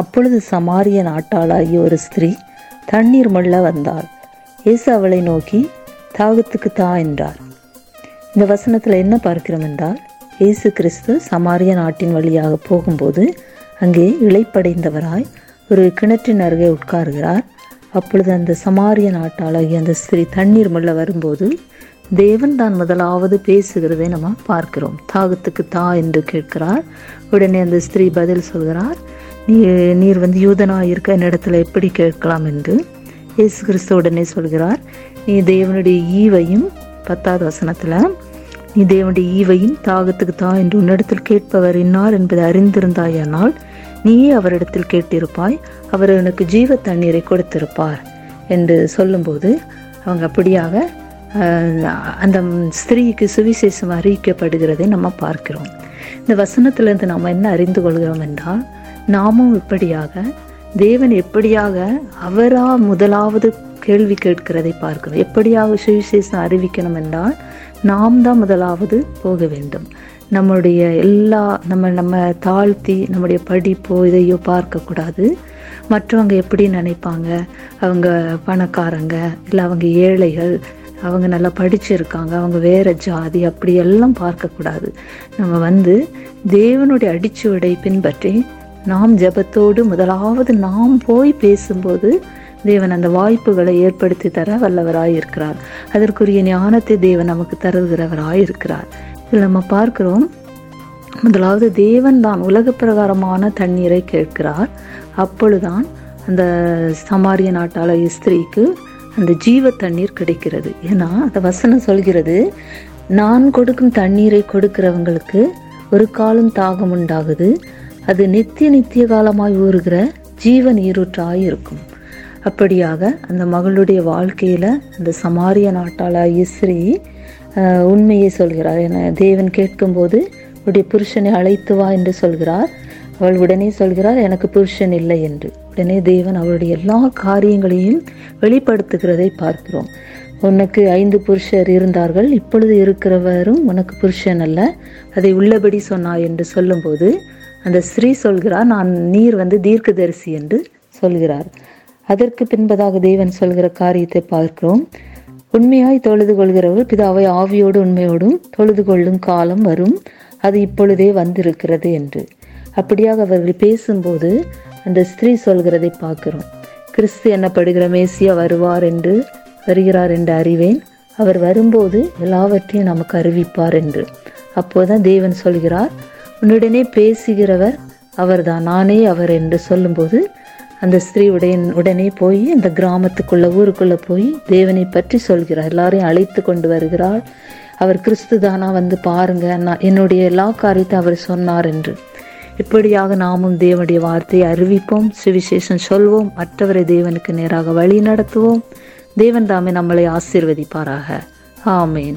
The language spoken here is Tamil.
அப்பொழுது சமாரிய நாட்டாளாகிய ஒரு ஸ்திரீ தண்ணீர் மல்ல வந்தாள். இயேசு அவளை நோக்கி தாகத்துக்கு தா என்றார். இந்த வசனத்தில் என்ன பார்க்கிறோம் என்றால் இயேசு கிறிஸ்து சமாரிய நாட்டின் வழியாக போகும்போது அங்கே இழைப்படைந்தவராய் ஒரு கிணற்றின் அருகே உட்கார்கிறார். அப்பொழுது அந்த சமாரிய நாட்டாளாகிய அந்த ஸ்திரீ தண்ணீர் மல்ல வரும்போது தேவன் தான் முதலாவது பேசுகிறதை நம்ம பார்க்கிறோம். தாகத்துக்கு தா என்று கேட்கிறார். உடனே அந்த ஸ்திரீ பதில் சொல்கிறார். நீ நீர் வந்து யூதனாக இருக்க என்னிடத்துல எப்படி கேட்கலாம் என்று இயேசு கிறிஸ்து உடனே சொல்கிறார். நீ தேவனுடைய ஈவையும் பத்தாவது வசனத்தில் நீ தேவனுடைய ஈவையும் தாகத்துக்கு தா என்று உன்னிடத்தில் கேட்பவர் இன்னார் என்பதை அறிந்திருந்தாயானால் நீயே அவரிடத்தில் கேட்டிருப்பாய். அவர் உனக்கு ஜீவ தண்ணீரை கொடுத்திருப்பார் என்று சொல்லும்போது அவங்க அப்படியாக அந்த ஸ்திரீக்கு சுவிசேஷம் அறிவிக்கப்படுகிறதை நம்ம பார்க்கிறோம். இந்த வசனத்திலிருந்து நாம் என்ன அறிந்து கொள்கிறோம் என்றால் நாமும் இப்படியாக தேவன் எப்படியாக அவரா முதலாவது கேள்வி கேட்கிறதை பார்க்கணும். எப்படியாக சுவிசேஷம் அறிவிக்கணும் என்றால் நாம் தான் முதலாவது போக வேண்டும். நம்முடைய எல்லா நம்ம நம்ம தாழ்த்தி நம்முடைய படிப்போ இதையோ பார்க்கக்கூடாது. மற்றவங்க எப்படி நினைப்பாங்க? அவங்க பணக்காரங்க இல்லை அவங்க ஏழைகள் அவங்க நல்லா படிச்சிருக்காங்க அவங்க வேற ஜாதி அப்படியெல்லாம் பார்க்கக்கூடாது. நம்ம வந்து தேவனுடைய அடிச்சுவடை பின்பற்றி நாம் ஜெபத்தோடு முதலாவது நாம் போய் பேசும்போது தேவன் அந்த வாய்ப்புகளை ஏற்படுத்தி தர வல்லவராய் இருக்கிறார். அதற்குரிய ஞானத்தை தேவன் நமக்கு தருகிறவராய் இருக்கிறார். இதில் நம்ம பார்க்கிறோம் முதலாவது தேவன் தான் உலக பிரகாரமான தண்ணீரை கேட்கிறார். அப்பொழுதுதான் அந்த சமாரிய நாட்டாள ஸ்திரீக்கு அந்த ஜீவ தண்ணீர் கிடைக்கிறது. ஏன்னா அந்த வசனம் சொல்கிறது நான் கொடுக்கும் தண்ணீரை கொடுக்கிறவங்களுக்கு ஒரு காலம் தாகம் உண்டாகுது. அது நித்திய நித்திய காலமாய் ஊறுகிற ஜீவன் ஈரூற்றாய் இருக்கும். அப்படியாக அந்த மகளுடைய வாழ்க்கையில் அந்த சமாரிய நாட்டாளாகிய இஸ்ரி உண்மையை சொல்கிறார். என தேவன் கேட்கும்போது உடைய புருஷனை அழைத்து வா என்று சொல்கிறார். அவள் உடனே சொல்கிறார் எனக்கு புருஷன் இல்லை என்று. உடனே தேவன் அவளுடைய எல்லா காரியங்களையும் வெளிப்படுத்துகிறதை பார்க்கிறோம். உனக்கு ஐந்து புருஷர் இருந்தார்கள் இப்பொழுது இருக்கிறவரும் உனக்கு புருஷன் அல்ல அதை உள்ளபடி சொன்னாய் என்று சொல்லும்போது அந்த ஸ்ரீ சொல்கிறார் நான் நீர் வந்து தீர்க்கதரிசி என்று சொல்கிறார். அதற்கு பின்பதாக தேவன் சொல்கிற காரியத்தை பார்க்கிறோம். உண்மையாய் தொழுது கொள்கிறவர்கள் பிதாவை ஆவியோடு உண்மையோடும் தொழுது கொள்ளும் காலம் வரும். அது இப்பொழுதே வந்திருக்கிறது என்று. அப்படியாக அவர்கள் பேசும்போது அந்த ஸ்திரீ சொல்கிறதை பார்க்கிறோம். கிறிஸ்து எனப்படுகிற மேசியா வருவார் என்று வருகிறார் என்று அறிவேன். அவர் வரும்போது எல்லாவற்றையும் நமக்கு அறிவிப்பார் என்று. அப்போதான் தேவன் சொல்கிறார் உன்னுடனே பேசுகிறவர் அவர்தான். நானே அவர் என்று சொல்லும்போது அந்த ஸ்திரீ உடைய உடனே போய் அந்த கிராமத்துக்குள்ள ஊருக்குள்ளே போய் தேவனை பற்றி சொல்கிறார். எல்லாரையும் அழைத்து கொண்டு வருகிறாள். அவர் கிறிஸ்து தானா? வந்து பாருங்க. நான் என்னுடைய எல்லா காரியத்தை அவர் சொன்னார் என்று. இப்படியாக நாமும் தேவனுடைய வார்த்தையை அறிவிப்போம் சுவிசேஷம் சொல்வோம் மற்றவரை தேவனுக்கு நேராக வழி நடத்துவோம். தேவன் தாமே நம்மளை ஆசீர்வதிப்பாராக. ஆமேன்.